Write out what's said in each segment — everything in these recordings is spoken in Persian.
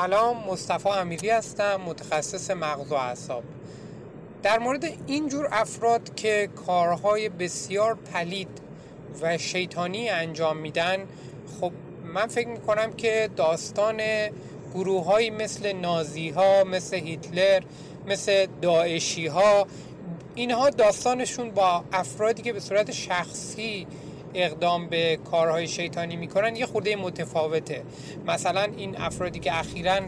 سلام مصطفی امیری هستم متخصص مغز و اعصاب. در مورد این جور افراد که کارهای بسیار پلید و شیطانی انجام میدن خب من فکر می‌کنم که داستان گروه مثل نازی ها مثل هیتلر مثل داعشی ها اینها داستانشون با افرادی که به صورت شخصی اقدام به کارهای شیطانی می‌کنن یه خورده متفاوته. مثلا این افرادی که اخیرا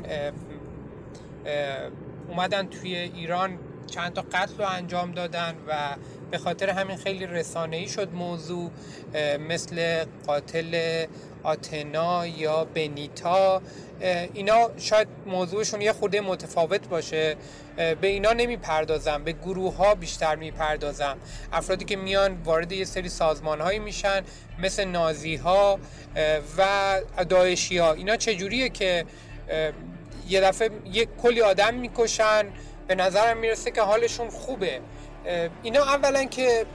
اومدن توی ایران چند تا قتل رو انجام دادن و به خاطر همین خیلی رسانه ای شد موضوع مثل قاتل آتنا یا بنیتا. اینا شاید موضوعشون یه خورده متفاوت باشه. به اینا نمی پردازم به گروه ها بیشتر می پردازم افرادی که میان وارد یه سری سازمان هایی میشن مثل نازی ها و داعشی ها اینا چجوریه که یه دفعه یه کلی آدم می‌کشن به نظرم می‌رسه که حالشون خوبه. اینا اولا که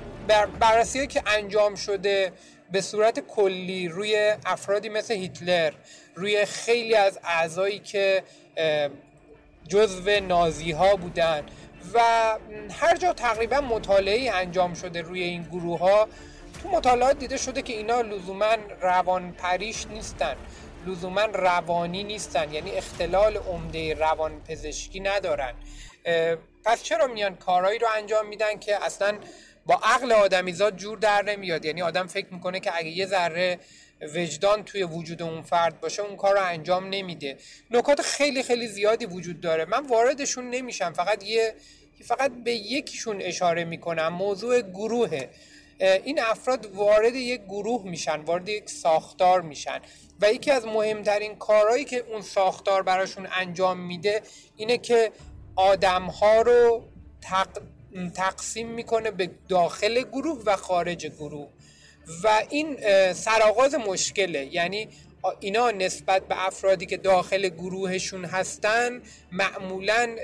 بررسی که انجام شده به صورت کلی روی افرادی مثل هیتلر روی خیلی از اعضایی که جزو نازی ها بودن و هر جا تقریبا مطالعه انجام شده روی این گروه ها تو مطالعات دیده شده که اینا لزوما روان پریش نیستن لزوما روانی نیستن یعنی اختلال عمده روان پزشکی ندارن. پس چرا میان کارهایی رو انجام میدن که اصلا با عقل آدمیزاد جور در نمیاد؟ یعنی آدم فکر می‌کنه که اگه یه ذره وجدان توی وجود اون فرد باشه اون کار رو انجام نمیده. نکات خیلی خیلی زیادی وجود داره. من واردشون نمیشم. فقط یه فقط به یکیشون اشاره می‌کنم. موضوع گروهه. این افراد وارد یک گروه میشن وارد یک ساختار میشن. و یکی از مهمترین کارهایی که اون ساختار براشون انجام میده اینه که آدمها رو تقسیم می‌کنه به داخل گروه و خارج گروه. و این سرآغاز مشکله. یعنی اینا نسبت به افرادی که داخل گروهشون هستن معمولا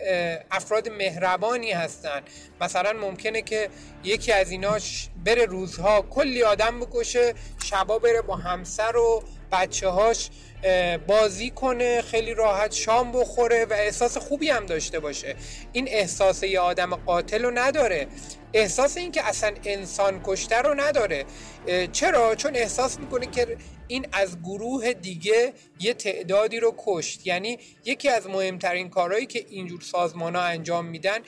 افراد مهربانی هستن. مثلا ممکنه که یکی از اینا بره روزها کلی آدم بکشه شبا بره با همسر و بچه هاش بازی کنه خیلی راحت شام بخوره و احساس خوبی هم داشته باشه. این احساس یه آدم قاتل رو نداره. احساس این که اصلا انسان کشته رو نداره. چرا؟ چون احساس می‌کنه که این از گروه دیگه یه تعدادی رو کشت. یعنی یکی از مهمترین کارهایی که اینجور سازمان ها انجام میدن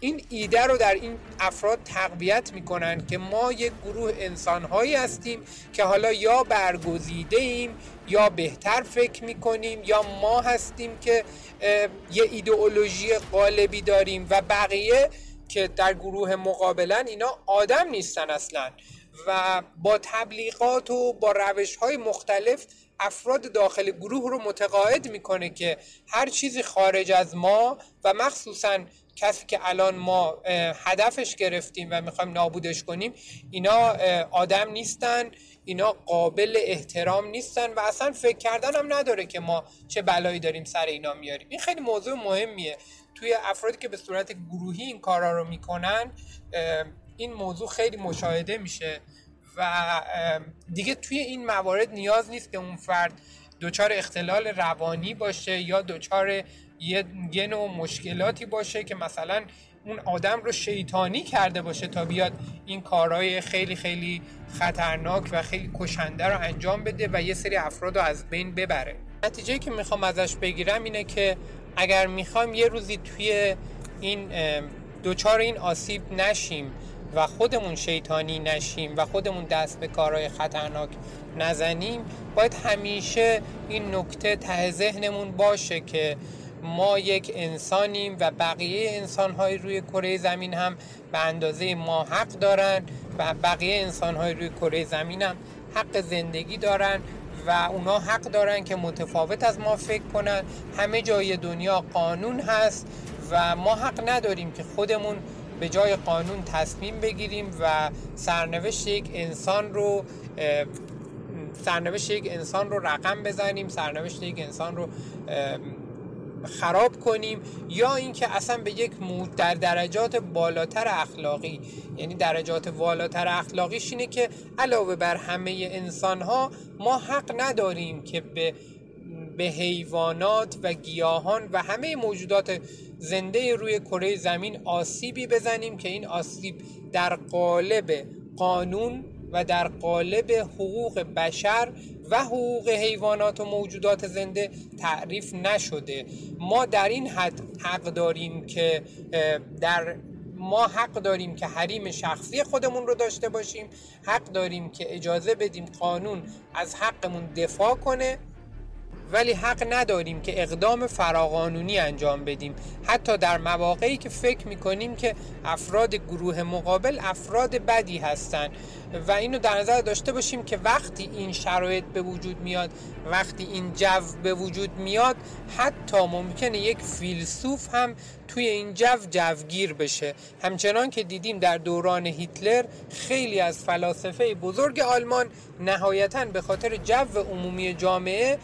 این ایده رو در این افراد تقویت می‌کنن که ما یک گروه انسانهایی هستیم که حالا یا برگزیده ایم یا بهتر فکر می‌کنیم یا ما هستیم که یه ایدئولوژی غالبی داریم و بقیه که در گروه مقابلن اینا آدم نیستن اصلا. و با تبلیغات و با روش های مختلف افراد داخل گروه رو متقاعد می‌کنه که هر چیزی خارج از ما و مخصوصا کسی که الان ما هدفش گرفتیم و می‌خوایم نابودش کنیم اینا آدم نیستن اینا قابل احترام نیستن و اصلا فکر کردن هم نداره که ما چه بلایی داریم سر اینا میاریم. این خیلی موضوع مهمیه. توی افرادی که به صورت گروهی این کارا رو می‌کنن این موضوع خیلی مشاهده میشه و دیگه توی این موارد نیاز نیست که اون فرد دچار اختلال روانی باشه یا دچار یه نوع مشکلاتی باشه که مثلا اون آدم رو شیطانی کرده باشه تا بیاد این کارهای خیلی خیلی خطرناک و خیلی کشنده رو انجام بده و یه سری افراد رو از بین ببره. نتیجه که می‌خوام ازش بگیرم اینه که اگر می‌خوایم یه روزی توی این دوچار این آسیب نشیم و خودمون شیطانی نشیم و خودمون دست به کارهای خطرناک نزنیم باید همیشه این نکته ته ذهنمون باشه که ما یک انسانیم و بقیه انسانهای روی کره زمین هم به اندازه ما حق دارن و بقیه انسانهای روی کره زمین هم حق زندگی دارن و اونا حق دارن که متفاوت از ما فکر کنن. همه جای دنیا قانون هست و ما حق نداریم که خودمون به جای قانون تصمیم بگیریم و سرنوشت یک انسان رو سرنوشت یک انسان رو رقم بزنیم سرنوشت یک انسان رو خراب کنیم یا اینکه اصلا به یک مود در درجات بالاتر اخلاقی یعنی درجات بالاتر اخلاقیش اینه که علاوه بر همه انسان ها ما حق نداریم که به به حیوانات و گیاهان و همه موجودات زنده روی کره زمین آسیبی بزنیم که این آسیب در قالب قانون و در قالب حقوق بشر و حقوق حیوانات و موجودات زنده تعریف نشده. ما در این حد حق داریم که در ما حق داریم که حریم شخصی خودمون رو داشته باشیم. حق داریم که اجازه بدیم قانون از حقمون دفاع کنه. ولی حق نداریم که اقدام فراقانونی انجام بدیم. حتی در مواقعی که فکر می‌کنیم که افراد گروه مقابل افراد بدی هستند. و اینو در نظر داشته باشیم که وقتی این شرایط به وجود میاد وقتی این جو به وجود میاد حتی ممکنه یک فیلسوف هم توی این جو جوگیر بشه. همچنان که دیدیم در دوران هیتلر خیلی از فلاسفه بزرگ آلمان نهایتا به خاطر جو عمومی جامعه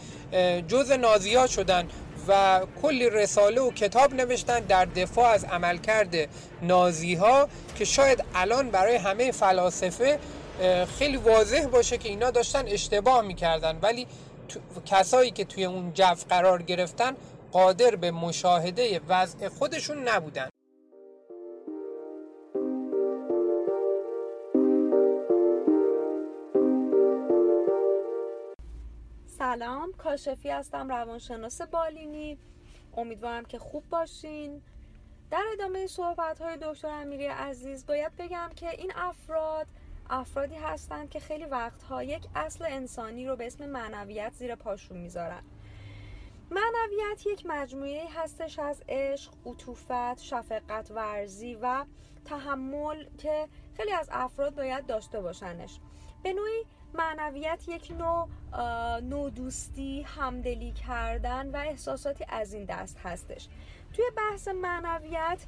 جز نازیا شدن و کلی رساله و کتاب نوشتن در دفاع از عملکرد نازی ها که شاید الان برای همه فلاسفه خیلی واضح باشه که اینا داشتن اشتباه می‌کردن. ولی کسایی که توی اون جو قرار گرفتن قادر به مشاهده وضع خودشون نبودن. سلام کاشفی هستم روانشناس بالینی. امیدوارم که خوب باشین. در ادامه صحبت های دکتر امیری عزیز باید بگم که این افراد افرادی هستند که خیلی وقتها یک اصل انسانی رو به اسم معنویت زیر پاشون می‌ذارن. معنویت یک مجموعه هستش از عشق، عطوفت، شفقت ورزی و تحمل که خیلی از افراد باید داشته باشنش. به نوعی معنویت یک نوع نوع دوستی همدلی کردن و احساساتی از این دست هستش. توی بحث معنویت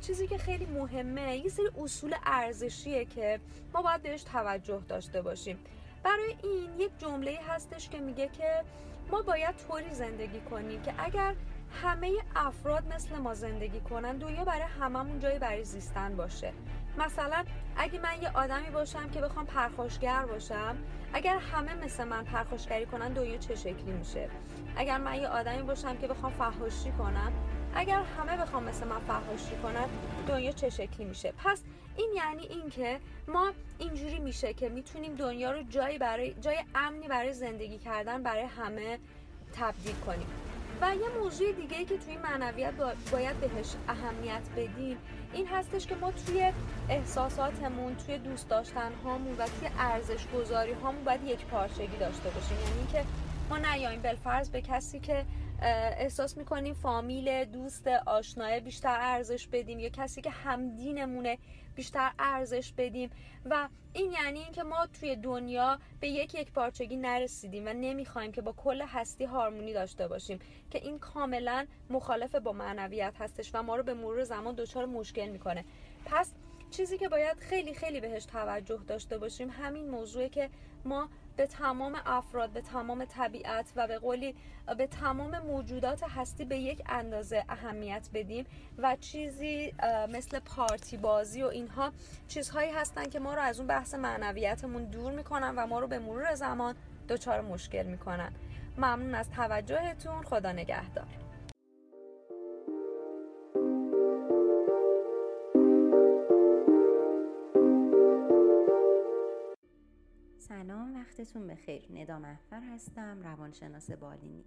چیزی که خیلی مهمه یه سری اصول ارزشیه که ما باید بهش توجه داشته باشیم. برای این یک جمله هستش که میگه که ما باید طوری زندگی کنیم که اگر همه افراد مثل ما زندگی کنن دنیا برای هممون جایی برای زیستن باشه. مثلا اگه من یه آدمی باشم که بخوام پرخاشگر باشم اگر همه مثل من پرخاشگری کنن دنیا چه شکلی میشه؟ اگر من یه آدمی باشم که بخوام فحاشی کنم اگر همه بخوام مثل من فحاشی کنن دنیا چه شکلی میشه؟ پس این یعنی اینکه ما اینجوری میشه که می‌تونیم دنیا رو جایی برای جای امنی برای زندگی کردن برای همه تبدیل کنیم. و یه موضوع دیگه ای که توی معنویت باید بهش اهمیت بدیم این هستش که ما توی احساساتمون توی دوست داشتن هامون و توی ارزش گذاری هامون باید یک پارچگی داشته باشیم. یعنی که ما نیاییم بالفرض به کسی که احساس می‌کنیم فامیل دوست آشنای بیشتر ارزش بدیم یا کسی که همدینمونه بیشتر ارزش بدیم. و این یعنی اینکه ما توی دنیا به یک یک پارچگی نرسیدیم و نمی‌خوایم که با کل هستی هارمونی داشته باشیم که این کاملا مخالف با معنویت هستش و ما رو به مرور زمان دچار مشکل می‌کنه. پس چیزی که باید خیلی خیلی بهش توجه داشته باشیم همین موضوعه که ما به تمام افراد به تمام طبیعت و به قولی به تمام موجودات هستی به یک اندازه اهمیت بدیم و چیزی مثل پارتی بازی و اینها چیزهایی هستن که ما رو از اون بحث معنویتمون دور می‌کنن و ما رو به مرور زمان دچار مشکل می‌کنن. ممنون از توجهتون. خدا نگهدار. وقتتون بخیر. ندا محفر هستم روانشناس بالینی.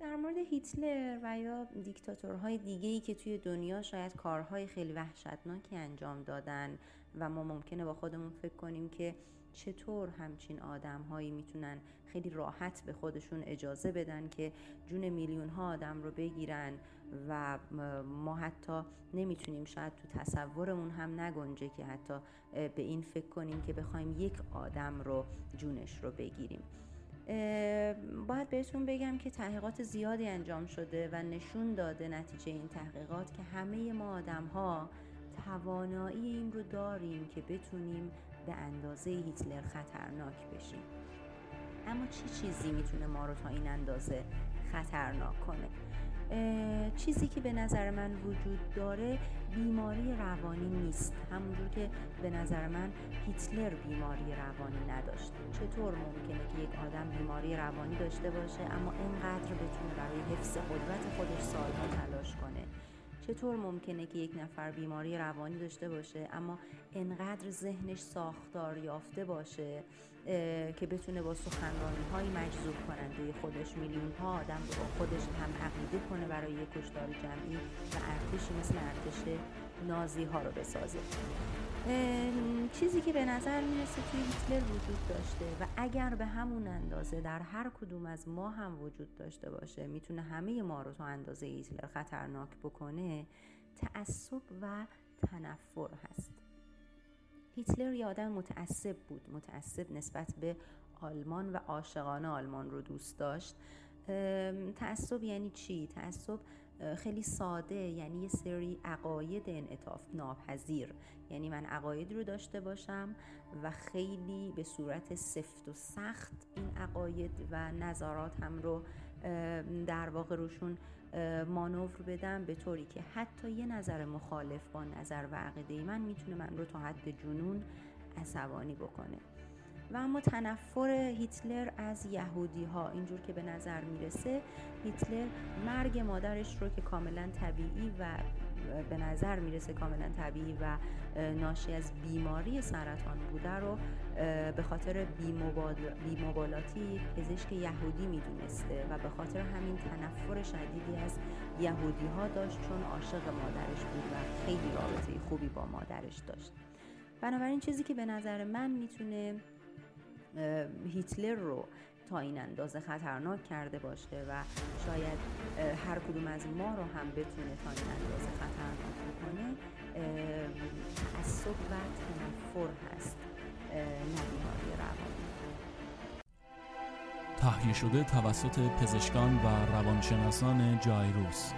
در مورد هیتلر و یا دیکتاتورهای دیگه ای که توی دنیا شاید کارهای خیلی وحشتناکی انجام دادن و ما ممکنه با خودمون فکر کنیم که چطور همچین آدم هایی می‌تونن خیلی راحت به خودشون اجازه بدن که جون میلیون ها آدم رو بگیرن و ما حتی نمی‌تونیم شاید تو تصورمون هم نگنجه که حتی به این فکر کنیم که بخوایم یک آدم رو جونش رو بگیریم. باید بهتون بگم که تحقیقات زیادی انجام شده و نشون داده نتیجه این تحقیقات که همه ما آدم ها توانایی این رو داریم که بتونیم به اندازه هیتلر خطرناک بشیم. اما چه چی چیزی می‌تونه ما رو تا این اندازه خطرناک کنه؟ چیزی که به نظر من وجود داره بیماری روانی نیست. همونجور که به نظر من هیتلر بیماری روانی نداشت چطور ممکنه که یک آدم بیماری روانی داشته باشه اما اینقدر بتونه برای حفظ قدرت خودش سالها تلاش کنه؟ چطور ممکنه که یک نفر بیماری روانی داشته باشه اما انقدر ذهنش ساختار یافته باشه که بتونه با سخنرانی های مجذوب کننده خودش میلیون ها آدم با خودش هم عقیده کنه برای یک کشتار جمعی و ارتشی مثل ارتش نازی ها رو بسازه. چیزی که به نظر می‌رسه توی هیتلر وجود داشته و اگر به همون اندازه در هر کدوم از ما هم وجود داشته باشه می‌تونه همه ما رو تا اندازه هیتلر خطرناک بکنه تعصب و تنفر هست هیتلر یه آدم متعصب بود متعصب نسبت به آلمان و عاشقانه آلمان رو دوست داشت تعصب یعنی چی؟ تعصب خیلی ساده یعنی یه سری عقاید انعطاف ناپذیر. یعنی من عقاید رو داشته باشم و خیلی به صورت سفت و سخت این عقاید و نظراتم رو در واقع روشون مانور بدم به طوری که حتی یه نظر مخالف با نظر و عقیده من می‌تونه من رو تا حد جنون عصبانی بکنه. و اما تنفر هیتلر از یهودی ها اینجور که به نظر می‌رسه هیتلر مرگ مادرش رو که کاملا طبیعی و به نظر می‌رسه کاملا طبیعی و ناشی از بیماری سرطان بوده رو به خاطر بیمبالاتی پزشک یهودی می‌دونسته و به خاطر همین تنفر شدیدی از یهودی ها داشت چون عاشق مادرش بود و خیلی رابطه خوبی با مادرش داشت. بنابراین چیزی که به نظر من می‌تونه هیتلر رو تا این اندازه خطرناک کرده باشه و شاید هر کدوم از ما رو هم بتونه تا این اندازه خطرناک بکنه تعصب و تنفر هست نه بیماری روانی. تهیه شده توسط پزشکان و روانشناسان جایروس.